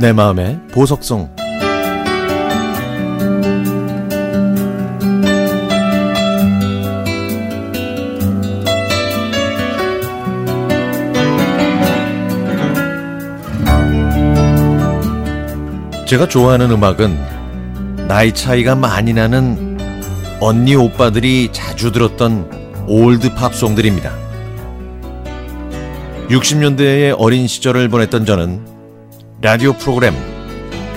내 마음의 보석송 제가 좋아하는 음악은 나이 차이가 많이 나는 언니 오빠들이 자주 들었던 old 팝송들입니다. 60년대의 어린 시절을 보냈던 저는 라디오 프로그램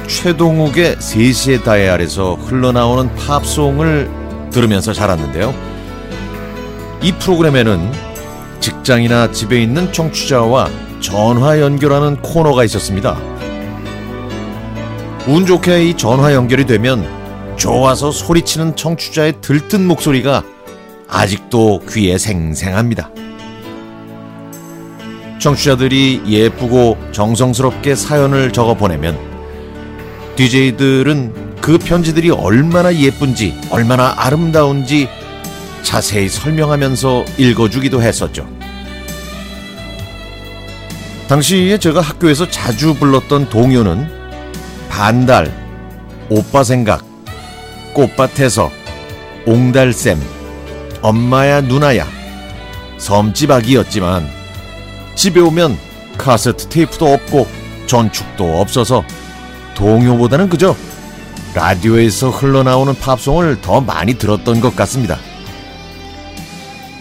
최동욱의 3시의 다이 아래서 흘러나오는 팝송을 들으면서 자랐는데요. 이 프로그램에는 직장이나 집에 있는 청취자와 전화 연결하는 코너가 있었습니다. 운 좋게 이 전화 연결이 되면 좋아서 소리치는 청취자의 들뜬 목소리가 아직도 귀에 생생합니다. 청취자들이 예쁘고 정성스럽게 사연을 적어 보내면 DJ들은 그 편지들이 얼마나 예쁜지, 얼마나 아름다운지 자세히 설명하면서 읽어주기도 했었죠. 당시에 제가 학교에서 자주 불렀던 동요는 반달, 오빠 생각, 꽃밭에서, 옹달샘, 엄마야 누나야, 섬지박이었지만 집에 오면 카세트 테이프도 없고 전축도 없어서 동요보다는 그저 라디오에서 흘러나오는 팝송을 더 많이 들었던 것 같습니다.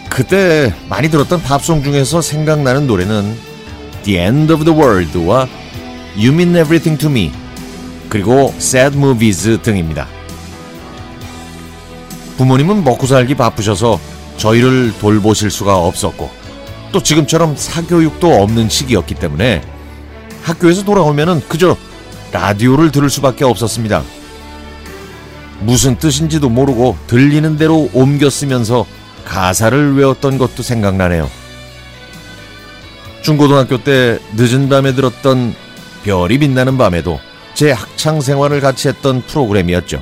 그때 많이 들었던 팝송 중에서 생각나는 노래는 The End of the World와 You Mean Everything to Me 그리고 sad movies 등입니다. 부모님은 먹고 살기 바쁘셔서 저희를 돌보실 수가 없었고 또 지금처럼 사교육도 없는 시기였기 때문에 학교에서 돌아오면은 그저 라디오를 들을 수밖에 없었습니다. 무슨 뜻인지도 모르고 들리는 대로 옮겨 쓰면서 가사를 외웠던 것도 생각나네요. 중고등학교 때 늦은 밤에 들었던 별이 빛나는 밤에도 제 학창 생활을 같이 했던 프로그램이었죠.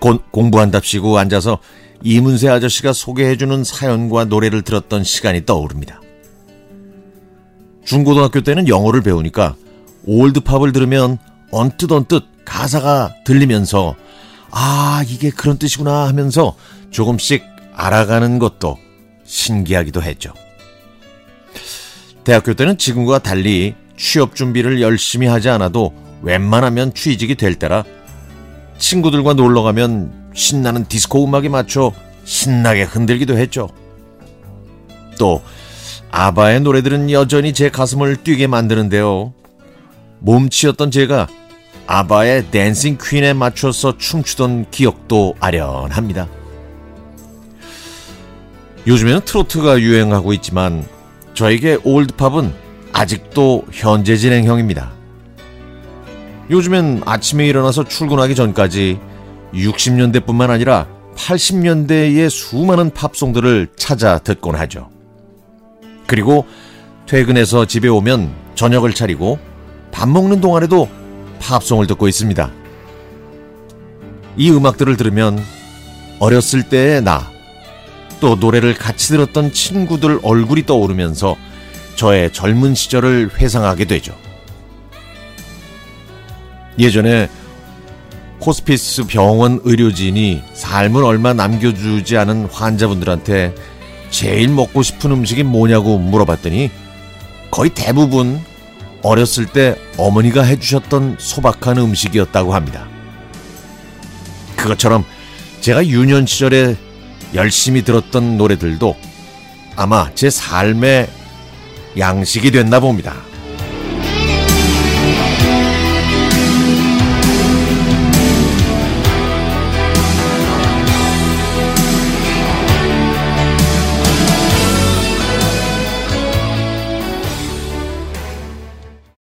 곧 공부한답시고 앉아서 이문세 아저씨가 소개해주는 사연과 노래를 들었던 시간이 떠오릅니다. 중고등학교 때는 영어를 배우니까 올드팝을 들으면 언뜻 언뜻 가사가 들리면서 아 이게 그런 뜻이구나 하면서 조금씩 알아가는 것도 신기하기도 했죠. 대학교 때는 지금과 달리 취업 준비를 열심히 하지 않아도 웬만하면 취직이 될 때라 친구들과 놀러 가면 신나는 디스코 음악에 맞춰 신나게 흔들기도 했죠. 또 아바의 노래들은 여전히 제 가슴을 뛰게 만드는데요. 몸치였던 제가 아바의 댄싱 퀸에 맞춰서 춤추던 기억도 아련합니다. 요즘에는 트로트가 유행하고 있지만 저에게 올드팝은 아직도 현재 진행형입니다. 요즘엔 아침에 일어나서 출근하기 전까지 60년대뿐만 아니라 80년대의 수많은 팝송들을 찾아 듣곤 하죠. 그리고 퇴근해서 집에 오면 저녁을 차리고 밥 먹는 동안에도 팝송을 듣고 있습니다. 이 음악들을 들으면 어렸을 때의 나, 또 노래를 같이 들었던 친구들 얼굴이 떠오르면서 저의 젊은 시절을 회상하게 되죠. 예전에 호스피스 병원 의료진이 삶을 얼마 남겨주지 않은 환자분들한테 제일 먹고 싶은 음식이 뭐냐고 물어봤더니 거의 대부분 어렸을 때 어머니가 해주셨던 소박한 음식이었다고 합니다. 그것처럼 제가 유년 시절에 열심히 들었던 노래들도 아마 제 삶의 양식이 됐나 봅니다.